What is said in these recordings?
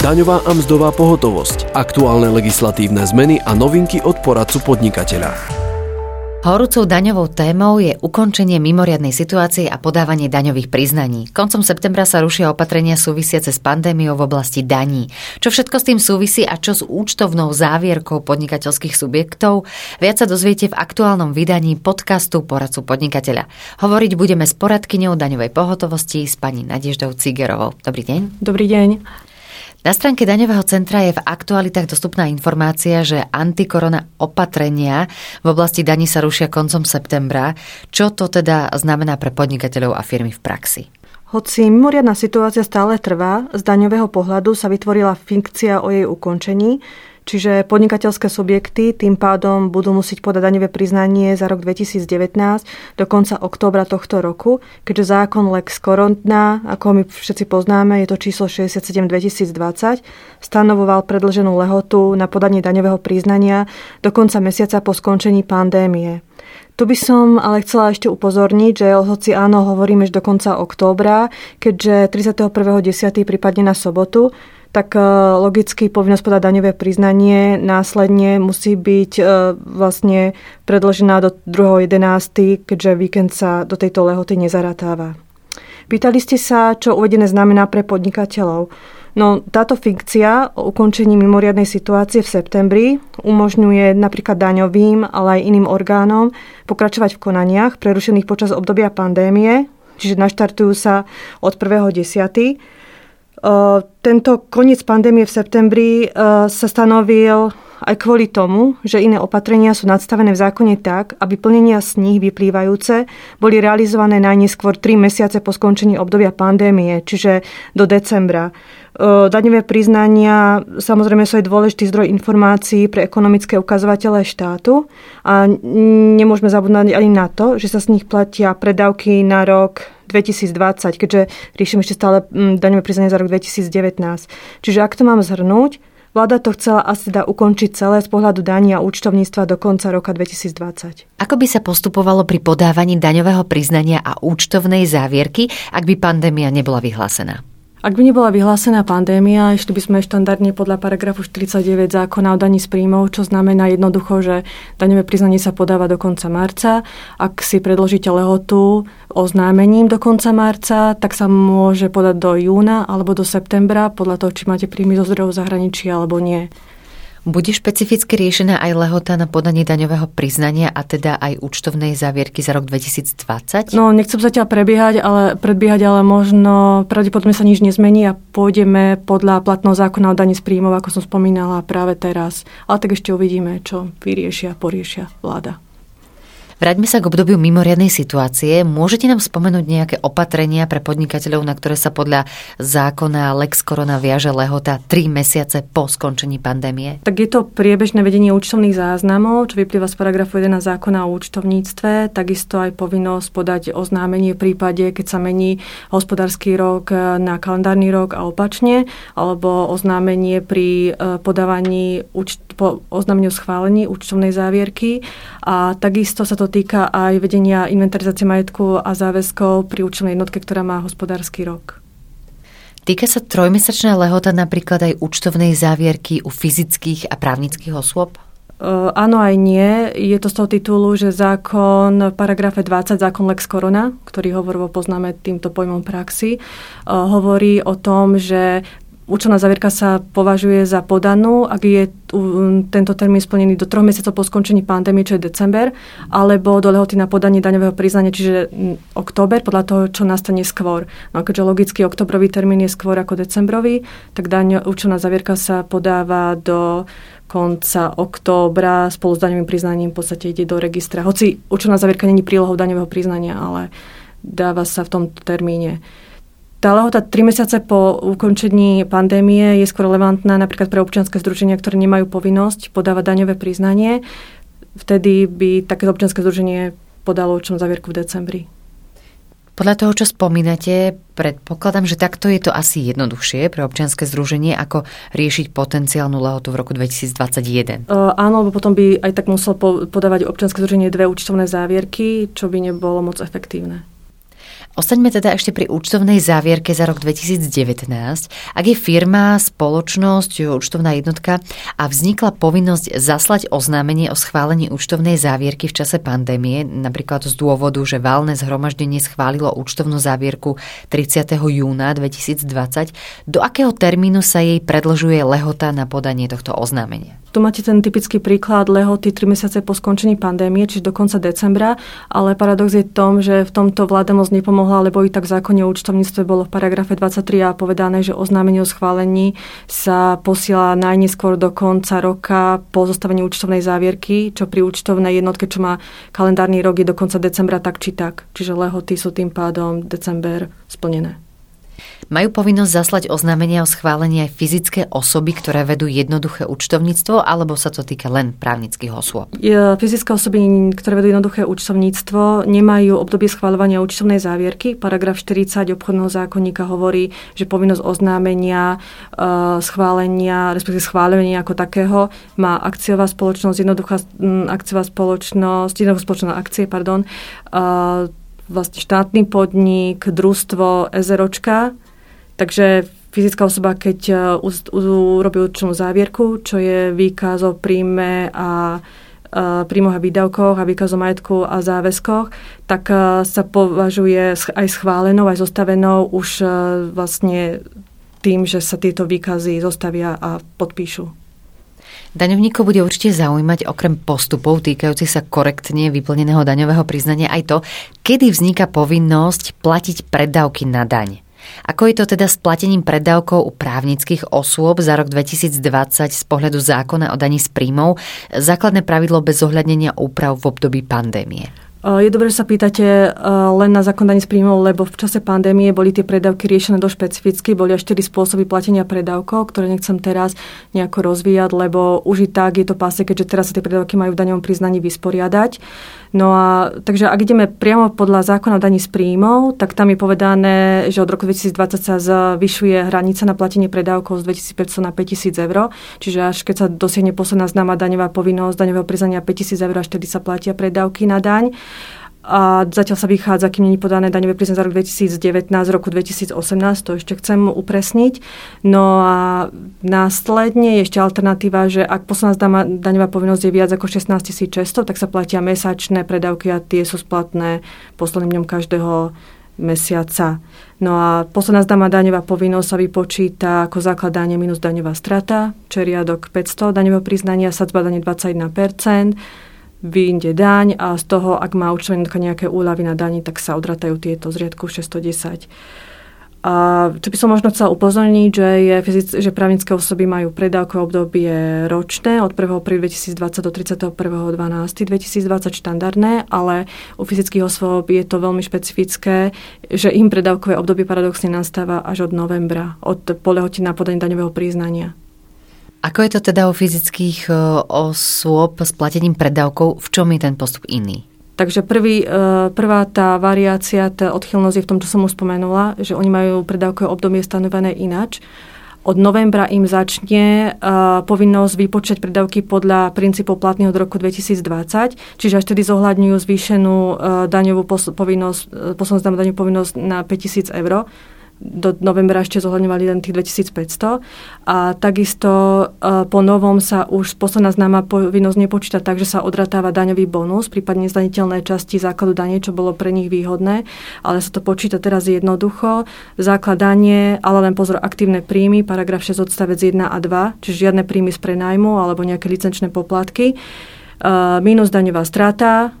daňová a mzdová pohotovosť, aktuálne legislatívne zmeny a novinky od poradcu podnikateľa. Horúcou daňovou témou je ukončenie mimoriadnej situácie a podávanie daňových priznaní. Koncom septembra sa rušia opatrenia súvisiace s pandémiou v oblasti daní. Čo všetko s tým súvisí a čo s účtovnou závierkou podnikateľských subjektov, viac sa dozviete v aktuálnom vydaní podcastu Poradcu podnikateľa. Hovoriť budeme s poradkyňou daňovej pohotovosti s pani Nadeždou Cigerovou. Dobrý deň. Dobrý deň. Na stránke daňového centra je v aktualitách dostupná informácia, že antikorona opatrenia v oblasti daní sa rušia koncom septembra. Čo to teda znamená pre podnikateľov a firmy v praxi? Hoci mimoriadná situácia stále trvá, z daňového pohľadu sa vytvorila fikcia o jej ukončení, Čiže podnikateľské subjekty tým pádom budú musieť podať daňové priznanie za rok 2019 do konca októbra tohto roku, keďže zákon Lex Korona, ako my všetci poznáme, je to číslo 67 2020, stanovoval predlženú lehotu na podanie daňového priznania do konca mesiaca po skončení pandémie. Tu by som ale chcela ešte upozorniť, že hoci áno, hovoríme až do konca októbra, keďže 31.10. prípadne na sobotu, tak e, logicky povinnosť podať daňové priznanie následne musí byť e, vlastne predložená do 2.11., keďže víkend sa do tejto lehoty nezaratáva. Pýtali ste sa, čo uvedené znamená pre podnikateľov. No, táto fikcia o ukončení mimoriadnej situácie v septembri umožňuje napríklad daňovým, ale aj iným orgánom pokračovať v konaniach prerušených počas obdobia pandémie, čiže naštartujú sa od 1.10 tento koniec pandémie v septembri sa stanovil aj kvôli tomu, že iné opatrenia sú nadstavené v zákone tak, aby plnenia z nich vyplývajúce boli realizované najneskôr 3 mesiace po skončení obdobia pandémie, čiže do decembra. Daňové priznania samozrejme sú aj dôležitý zdroj informácií pre ekonomické ukazovatele štátu a nemôžeme zabudnúť ani na to, že sa z nich platia predávky na rok 2020, keďže riešime ešte stále daňové priznanie za rok 2019. Čiže ak to mám zhrnúť, Vláda to chcela asi teda ukončiť celé z pohľadu daní a účtovníctva do konca roka 2020. Ako by sa postupovalo pri podávaní daňového priznania a účtovnej závierky, ak by pandémia nebola vyhlásená? Ak by nebola vyhlásená pandémia, išli by sme štandardne podľa paragrafu 49 zákona o daní z príjmov, čo znamená jednoducho, že daňové priznanie sa podáva do konca marca. Ak si predložíte lehotu oznámením do konca marca, tak sa môže podať do júna alebo do septembra, podľa toho, či máte príjmy zo zdrojov zahraničia alebo nie. Bude špecificky riešená aj lehota na podanie daňového priznania a teda aj účtovnej závierky za rok 2020? No, nechcem zatiaľ prebiehať, ale predbiehať, ale možno pravdepodobne sa nič nezmení a pôjdeme podľa platného zákona o daní z príjmov, ako som spomínala práve teraz. Ale tak ešte uvidíme, čo vyriešia, poriešia vláda. Vráťme sa k obdobiu mimoriadnej situácie. Môžete nám spomenúť nejaké opatrenia pre podnikateľov, na ktoré sa podľa zákona Lex Corona viaže lehota 3 mesiace po skončení pandémie? Tak je to priebežné vedenie účtovných záznamov, čo vyplýva z paragrafu 1 zákona o účtovníctve, takisto aj povinnosť podať oznámenie v prípade, keď sa mení hospodársky rok na kalendárny rok a opačne, alebo oznámenie pri e, podávaní po oznámeniu schválení účtovnej závierky a takisto sa to týka aj vedenia inventarizácie majetku a záväzkov pri účelnej jednotke, ktorá má hospodársky rok. Týka sa trojmesačná lehota napríklad aj účtovnej závierky u fyzických a právnických osôb? Áno aj nie. Je to z toho titulu, že zákon v paragrafe 20, zákon Lex Corona, ktorý hovorovo poznáme týmto pojmom praxi, hovorí o tom, že Účelná závierka sa považuje za podanú, ak je tento termín splnený do troch mesiacov po skončení pandémie, čo je december, alebo do lehoty na podanie daňového priznania, čiže október, podľa toho, čo nastane skôr. No a keďže logicky oktobrový termín je skôr ako decembrový, tak daň, účelná závierka sa podáva do konca októbra spolu s daňovým priznaním v podstate ide do registra. Hoci účelná závierka není prílohou daňového priznania, ale dáva sa v tomto termíne. Tá lehota 3 mesiace po ukončení pandémie je skôr relevantná napríklad pre občianske združenia, ktoré nemajú povinnosť podávať daňové priznanie. Vtedy by takéto občianske združenie podalo účnú zavierku v decembri. Podľa toho, čo spomínate, predpokladám, že takto je to asi jednoduchšie pre občianske združenie, ako riešiť potenciálnu lehotu v roku 2021. Uh, áno, lebo potom by aj tak musel podávať občianske združenie dve účtovné závierky, čo by nebolo moc efektívne. Ostaňme teda ešte pri účtovnej závierke za rok 2019. Ak je firma, spoločnosť, účtovná jednotka a vznikla povinnosť zaslať oznámenie o schválení účtovnej závierky v čase pandémie, napríklad z dôvodu, že valné zhromaždenie schválilo účtovnú závierku 30. júna 2020, do akého termínu sa jej predlžuje lehota na podanie tohto oznámenia? Tu máte ten typický príklad lehoty 3 mesiace po skončení pandémie, čiže do konca decembra, ale paradox je v tom, že v tomto vláda moc nepomohla, lebo i tak v zákone o účtovníctve bolo v paragrafe 23 a povedané, že oznámenie o schválení sa posiela najneskôr do konca roka po zostavení účtovnej závierky, čo pri účtovnej jednotke, čo má kalendárny rok, je do konca decembra tak či tak. Čiže lehoty sú tým pádom december splnené. Majú povinnosť zaslať oznámenia o schválení aj fyzické osoby, ktoré vedú jednoduché účtovníctvo, alebo sa to týka len právnických osôb? Fyzické osoby, ktoré vedú jednoduché účtovníctvo, nemajú obdobie schváľovania účtovnej závierky. Paragraf 40 obchodného zákonníka hovorí, že povinnosť oznámenia, e, schválenia, respektíve schválenia ako takého má akciová spoločnosť, jednoduchá akciová spoločnosť, jednoduchá spoločnosť akcie, pardon, e, vlastne štátny podnik, družstvo, ezeročka, Takže fyzická osoba, keď e, urobí určenú závierku, čo je výkaz o príjme a e, príjmoch a výdavkoch a výkaz o majetku a záväzkoch, tak e, sa považuje aj schválenou, aj zostavenou už vlastne tým, že sa tieto výkazy zostavia a podpíšu. Daňovníkov bude určite zaujímať okrem postupov týkajúcich sa korektne vyplneného daňového priznania aj to, kedy vzniká povinnosť platiť predávky na daň. Ako je to teda s platením predávkov u právnických osôb za rok 2020 z pohľadu zákona o daní z príjmov? Základné pravidlo bez zohľadnenia úprav v období pandémie. Je dobré, že sa pýtate len na zákon daní z príjmov, lebo v čase pandémie boli tie predávky riešené dosť špecificky. Boli až 4 spôsoby platenia predávkov, ktoré nechcem teraz nejako rozvíjať, lebo už i tak je to páse, keďže teraz sa tie predávky majú v daňovom priznaní vysporiadať. No a takže ak ideme priamo podľa zákona o daní z príjmov, tak tam je povedané, že od roku 2020 sa zvyšuje hranica na platenie predávkov z 2500 na 5000 eur. Čiže až keď sa dosiahne posledná známa daňová povinnosť daňového priznania 5000 eur, až tedy sa platia predávky na daň a zatiaľ sa vychádza, kým není podané daňové priznanie za rok 2019, roku 2018, to ešte chcem upresniť. No a následne je ešte alternatíva, že ak posledná daňová povinnosť je viac ako 16 600, tak sa platia mesačné predávky a tie sú splatné posledným dňom každého mesiaca. No a posledná zdáma daňová povinnosť sa vypočíta ako základ minus daňová strata, čo je riadok 500 daňového priznania, sadzba dane 21%, vyjde daň a z toho, ak má účtovníka nejaké úľavy na daní, tak sa odratajú tieto z riadku 610. A čo by som možno chcela upozorniť, že, je že právnické osoby majú predávkové obdobie ročné od 1. 2020 do 31.12.2020 štandardné, ale u fyzických osôb je to veľmi špecifické, že im predávkové obdobie paradoxne nastáva až od novembra, od polehoty na podanie daňového priznania. Ako je to teda u fyzických e, osôb s platením predávkov? V čom je ten postup iný? Takže prvý, e, prvá tá variácia, tá odchylnosť je v tom, čo som už spomenula, že oni majú predávkové obdobie stanovené inač. Od novembra im začne uh, povinnosť vypočať predávky podľa princípov platného od roku 2020, čiže až tedy zohľadňujú zvýšenú daňovú pos- povinnosť, uh, povinnosť na 5000 eur do novembra ešte zohľadňovali len tých 2500 a takisto e, po novom sa už posledná známa povinnosť nepočíta tak, že sa odratáva daňový bonus, prípadne zdaniteľné časti základu dane, čo bolo pre nich výhodné, ale sa to počíta teraz jednoducho. Základ danie, ale len pozor, aktívne príjmy, paragraf 6 odstavec 1 a 2, čiže žiadne príjmy z prenajmu alebo nejaké licenčné poplatky. Uh, minus daňová strata,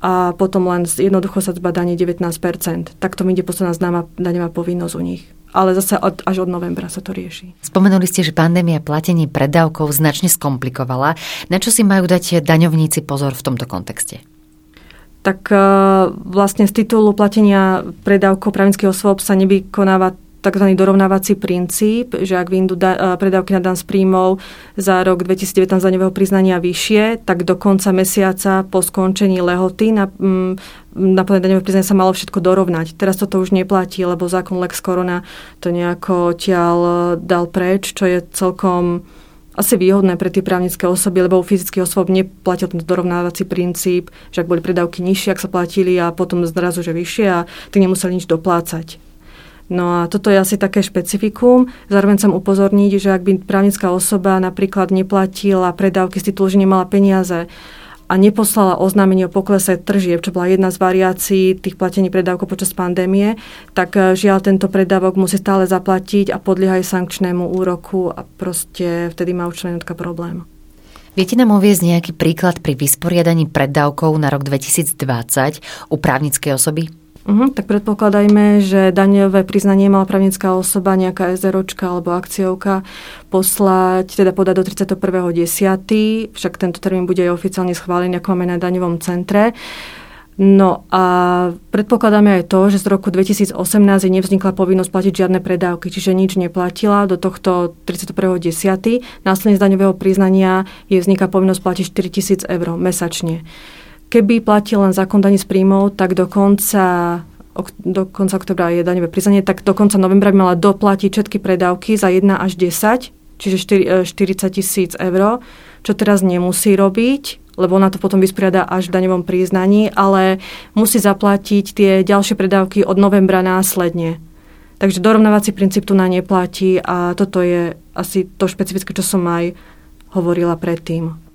a potom len jednoducho sa danie 19%. Takto mi ide posledná známa daňová povinnosť u nich. Ale zase od, až od novembra sa to rieši. Spomenuli ste, že pandémia platenie predávkov značne skomplikovala. Na čo si majú dať daňovníci pozor v tomto kontexte? Tak e, vlastne z titulu platenia predávkov právnických osôb sa nevykonáva tzv. dorovnávací princíp, že ak vyjdú da, predávky na dan z príjmov za rok 2019 daňového priznania vyššie, tak do konca mesiaca po skončení lehoty na, mm, na plné daňové priznanie sa malo všetko dorovnať. Teraz toto už neplatí, lebo zákon Lex Corona to nejako tiaľ dal preč, čo je celkom asi výhodné pre tie právnické osoby, lebo u fyzických osôb neplatil ten dorovnávací princíp, že ak boli predávky nižšie, ak sa platili a potom zrazu, že vyššie a ty nemuseli nič doplácať. No a toto je asi také špecifikum. Zároveň chcem upozorniť, že ak by právnická osoba napríklad neplatila predávky z titulu, že nemala peniaze a neposlala oznámenie o poklese tržieb, čo bola jedna z variácií tých platení predávkov počas pandémie, tak eh, žiaľ tento predávok musí stále zaplatiť a podlieha aj sankčnému úroku a proste vtedy má už členotka problém. Viete nám uviezť nejaký príklad pri vysporiadaní preddávkov na rok 2020 u právnickej osoby? Uh-huh, tak predpokladajme, že daňové priznanie mala právnická osoba, nejaká SROčka alebo akciovka poslať, teda podať do 31.10. Však tento termín bude aj oficiálne schválený, ako máme na daňovom centre. No a predpokladáme aj to, že z roku 2018 nevznikla povinnosť platiť žiadne predávky, čiže nič neplatila do tohto 31.10. Následne z daňového priznania je vzniká povinnosť platiť 4000 eur mesačne. Keby platil len zákon daní z príjmov, tak do konca do konca oktobra je daňové priznanie, tak do konca novembra by mala doplatiť všetky predávky za 1 až 10, čiže 40 e, tisíc eur, čo teraz nemusí robiť, lebo ona to potom vysporiada až v daňovom priznaní, ale musí zaplatiť tie ďalšie predávky od novembra následne. Takže dorovnávací princíp tu na neplatí a toto je asi to špecifické, čo som aj hovorila predtým.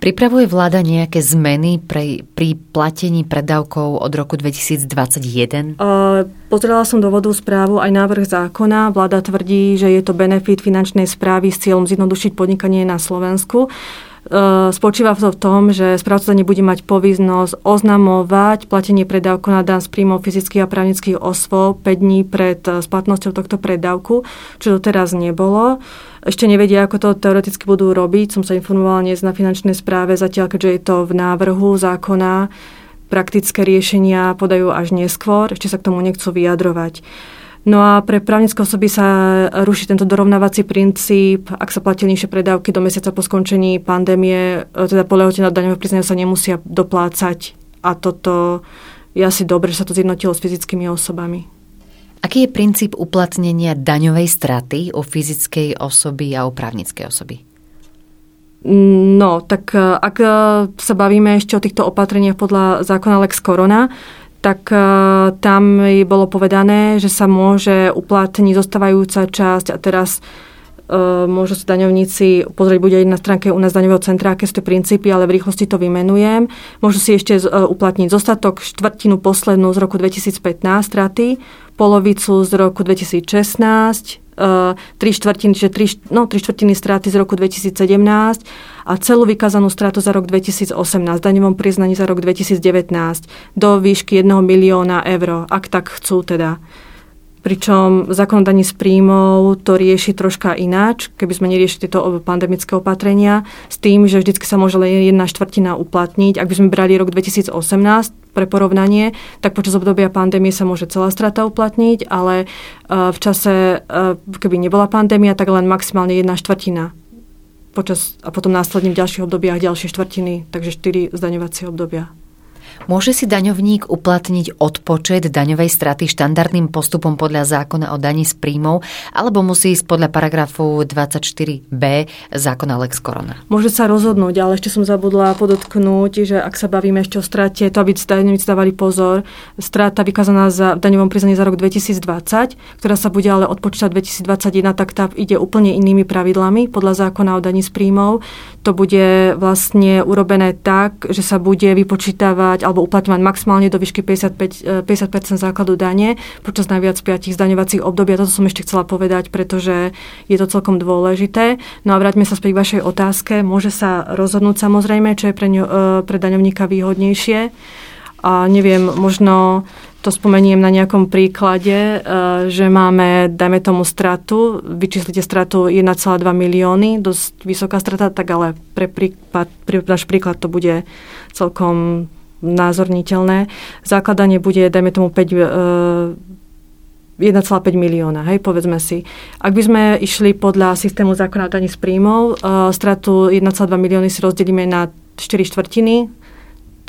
Pripravuje vláda nejaké zmeny pre, pri platení predávkov od roku 2021? Uh, pozrela som dôvodovú správu aj návrh zákona. Vláda tvrdí, že je to benefit finančnej správy s cieľom zjednodušiť podnikanie na Slovensku. Uh, spočíva to v tom, že správca nebude mať povinnosť oznamovať platenie predávku na dan z príjmov fyzických a právnických osôb 5 dní pred splatnosťou tohto predávku, čo doteraz nebolo. Ešte nevedia, ako to teoreticky budú robiť. Som sa informovala dnes na finančnej správe, zatiaľ keďže je to v návrhu zákona, praktické riešenia podajú až neskôr, ešte sa k tomu nechcú vyjadrovať. No a pre právnické osoby sa ruší tento dorovnávací princíp, ak sa platia nižšie predávky do mesiaca po skončení pandémie, teda po lehote na daňové priznania sa nemusia doplácať. A toto je asi dobre, že sa to zjednotilo s fyzickými osobami. Aký je princíp uplatnenia daňovej straty u fyzickej osoby a u právnickej osoby? No, tak e, ak e, sa bavíme ešte o týchto opatreniach podľa zákona Lex Corona, tak e, tam bolo povedané, že sa môže uplatniť zostávajúca časť a teraz môžu si daňovníci pozrieť, bude aj na stránke u nás daňového centra, aké sú tie princípy, ale v rýchlosti to vymenujem. Môžu si ešte uplatniť zostatok štvrtinu poslednú z roku 2015 straty, polovicu z roku 2016, uh, tri štvrtiny, že tri, no, tri štvrtiny straty z roku 2017 a celú vykázanú stratu za rok 2018, daňovom priznaní za rok 2019 do výšky 1 milióna eur, ak tak chcú teda. Pričom zákon daní z príjmov to rieši troška ináč, keby sme neriešili tieto pandemické opatrenia, s tým, že vždy sa môže len jedna štvrtina uplatniť. Ak by sme brali rok 2018 pre porovnanie, tak počas obdobia pandémie sa môže celá strata uplatniť, ale e, v čase, e, keby nebola pandémia, tak len maximálne jedna štvrtina počas, a potom následne v ďalších obdobiach ďalšie štvrtiny, takže štyri zdaňovacie obdobia. Môže si daňovník uplatniť odpočet daňovej straty štandardným postupom podľa zákona o daní z príjmov alebo musí ísť podľa paragrafu 24b zákona Lex Corona? Môže sa rozhodnúť, ale ešte som zabudla podotknúť, že ak sa bavíme ešte o strate, to aby daňovníci dávali pozor, strata vykázaná za, v daňovom priznaní za rok 2020, ktorá sa bude ale odpočítať 2021, tak tá ide úplne inými pravidlami podľa zákona o daní z príjmov. To bude vlastne urobené tak, že sa bude vypočítavať alebo uplatňovať maximálne do výšky 55, 50 základu dane počas najviac 5 zdaňovacích období. A toto som ešte chcela povedať, pretože je to celkom dôležité. No a vráťme sa späť k vašej otázke. Môže sa rozhodnúť samozrejme, čo je pre, ňo, e, pre daňovníka výhodnejšie. A neviem, možno to spomeniem na nejakom príklade, e, že máme, dajme tomu stratu, vyčíslite stratu 1,2 milióny, dosť vysoká strata, tak ale pre, prípad, pre náš príklad to bude celkom názorniteľné. Základanie bude, dajme tomu, 5, 1,5 e, milióna, hej, povedzme si. Ak by sme išli podľa systému zákona daní z príjmov, uh, stratu 1,2 milióny si rozdelíme na 4 štvrtiny,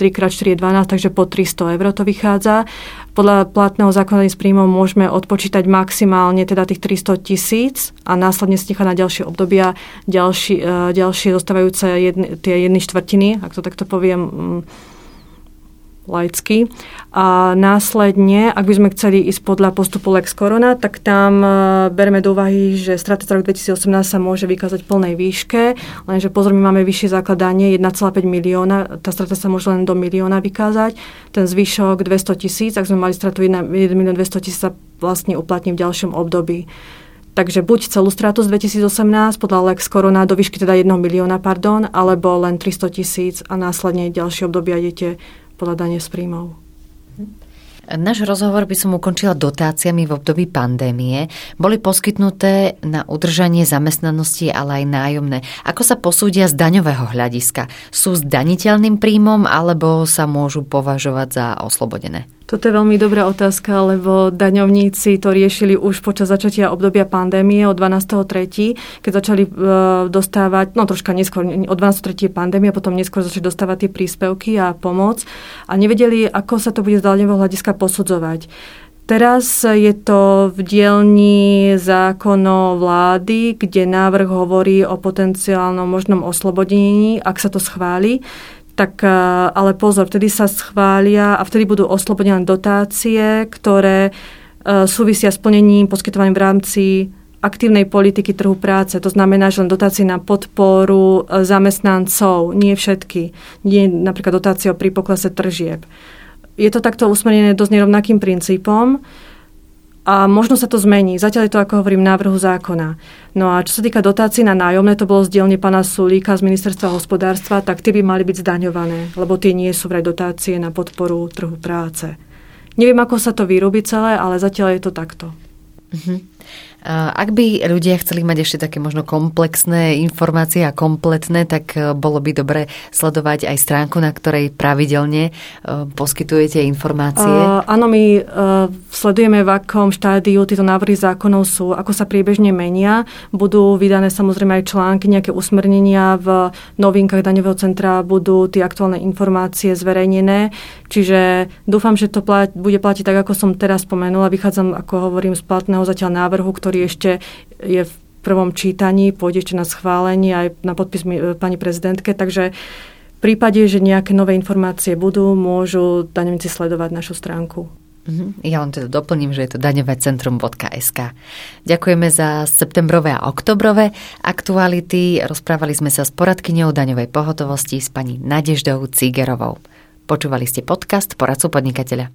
3x4 je 12, takže po 300 eur to vychádza. Podľa platného zákona s príjmom môžeme odpočítať maximálne teda tých 300 tisíc a následne nechať na ďalšie obdobia ďalší, e, ďalšie zostávajúce jedny, tie jedny štvrtiny, ak to takto poviem, laicky. A následne, ak by sme chceli ísť podľa postupu Lex Corona, tak tam e, bereme do úvahy, že strata za rok 2018 sa môže vykázať v plnej výške, lenže pozor, my máme vyššie základanie 1,5 milióna, tá strata sa môže len do milióna vykázať, ten zvyšok 200 tisíc, ak sme mali stratu 1 milión 200 tisíc sa vlastne uplatní v ďalšom období. Takže buď celú stratu z 2018 podľa Lex Corona do výšky teda 1 milióna, pardon, alebo len 300 tisíc a následne ďalšie obdobia idete podľa dane z. Náš rozhovor by som ukončila dotáciami v období pandémie. Boli poskytnuté na udržanie zamestnanosti, ale aj nájomné. Ako sa posúdia z daňového hľadiska? Sú zdaniteľným príjmom alebo sa môžu považovať za oslobodené? Toto je veľmi dobrá otázka, lebo daňovníci to riešili už počas začatia obdobia pandémie od 12.3., keď začali e, dostávať, no troška neskôr, od 12.3. je pandémia, potom neskôr začali dostávať tie príspevky a pomoc a nevedeli, ako sa to bude z daňového hľadiska posudzovať. Teraz je to v dielni zákonov vlády, kde návrh hovorí o potenciálnom možnom oslobodení, ak sa to schváli tak e, ale pozor, vtedy sa schvália a vtedy budú oslobodené dotácie, ktoré e, súvisia s plnením poskytovaným v rámci aktívnej politiky trhu práce. To znamená, že len dotácie na podporu e, zamestnancov, nie všetky. Nie napríklad dotácie pri poklese tržieb. Je to takto usmernené dosť nerovnakým princípom. A možno sa to zmení. Zatiaľ je to, ako hovorím, návrhu zákona. No a čo sa týka dotácií na nájomné, to bolo z dielne pána Sulíka z ministerstva hospodárstva, tak tie by mali byť zdaňované, lebo tie nie sú vraj dotácie na podporu trhu práce. Neviem, ako sa to vyrobí celé, ale zatiaľ je to takto. Uh-huh. Ak by ľudia chceli mať ešte také možno komplexné informácie a kompletné, tak e, bolo by dobre sledovať aj stránku, na ktorej pravidelne e, poskytujete informácie. Uh, áno, my uh, sledujeme, v akom štádiu tieto návrhy zákonov sú, ako sa priebežne menia. Budú vydané samozrejme aj články, nejaké usmernenia v novinkách daňového centra, budú tie aktuálne informácie zverejnené. Čiže dúfam, že to plat, bude platiť tak, ako som teraz spomenula. Vychádzam, ako hovorím, z platného zatiaľ návrhu, ktorý ktorý ešte je v prvom čítaní, pôjde ešte na schválenie aj na podpis pani prezidentke, takže v prípade, že nejaké nové informácie budú, môžu daňovníci sledovať našu stránku. Mhm. Ja len teda doplním, že je to daňovecentrum.sk. Ďakujeme za septembrové a oktobrové aktuality. Rozprávali sme sa s poradkyňou daňovej pohotovosti s pani Nadeždou Cigerovou. Počúvali ste podcast Poradcu podnikateľa.